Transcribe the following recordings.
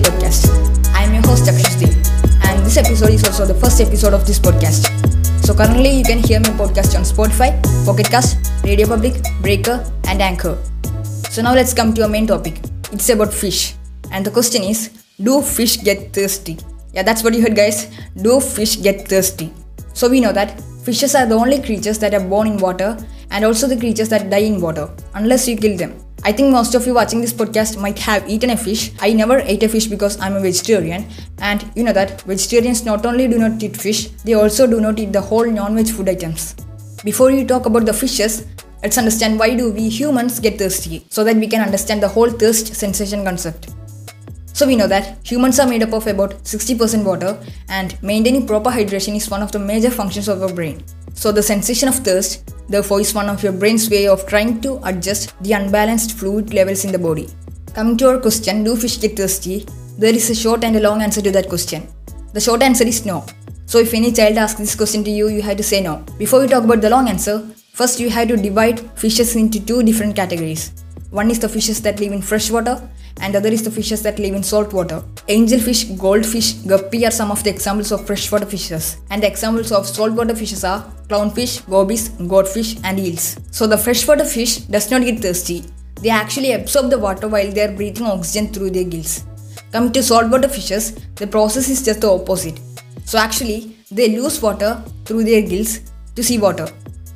podcast. I am your host Akshishdeep, and this episode is also the first episode of this podcast. So currently you can hear my podcast on Spotify, Pocket Cast, Radio Public, Breaker, and Anchor. So now let's come to our main topic. It's about fish, and the question is, do fish get thirsty? Yeah, that's what you heard, guys. Do fish get thirsty? So we know that fishes are the only creatures that are born in water and also the creatures that die in water unless you kill them. I think most of you watching this podcast might have eaten a fish. I never ate a fish because I'm a vegetarian. And you know that vegetarians not only do not eat fish, they also do not eat the whole non-veg food items. Before you talk about the fishes, let's understand why do we humans get thirsty so that we can understand the whole thirst sensation concept. So we know that humans are made up of about 60% water and maintaining proper hydration is one of the major functions of our brain. So the sensation of thirst therefore is one of your brain's way of trying to adjust the unbalanced fluid levels in the body. Coming to our question, do fish get thirsty? There is a short and a long answer to that question. The short answer is no. So if any child asks this question to you, you have to say no. Before we talk about the long answer, first you have to divide fishes into two different categories. One is the fishes that live in fresh water and other is the fishes that live in salt water. Angelfish, goldfish, guppy are some of the examples of freshwater fishes. And the examples of saltwater fishes are clownfish, gobies, goldfish and eels. So the freshwater fish does not get thirsty. They actually absorb the water while they are breathing oxygen through their gills. Coming to saltwater fishes, the process is just the opposite. So actually, they lose water through their gills to seawater.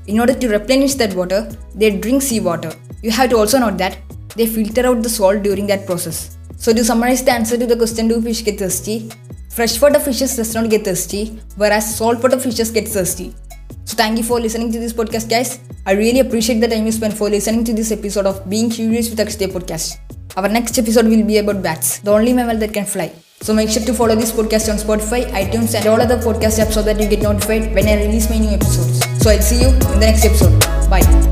In order to replenish that water, they drink seawater. You have to also note that they filter out the salt during that process. So to summarize the answer to the question do fish get thirsty? Freshwater fishes does not get thirsty, whereas saltwater fishes get thirsty. So thank you for listening to this podcast guys. I really appreciate the time you spent for listening to this episode of Being Curious with Akshday podcast. Our next episode will be about bats, the only mammal that can fly. So make sure to follow this podcast on Spotify, iTunes and all other podcast apps so that you get notified when I release my new episodes. So I'll see you in the next episode. Bye.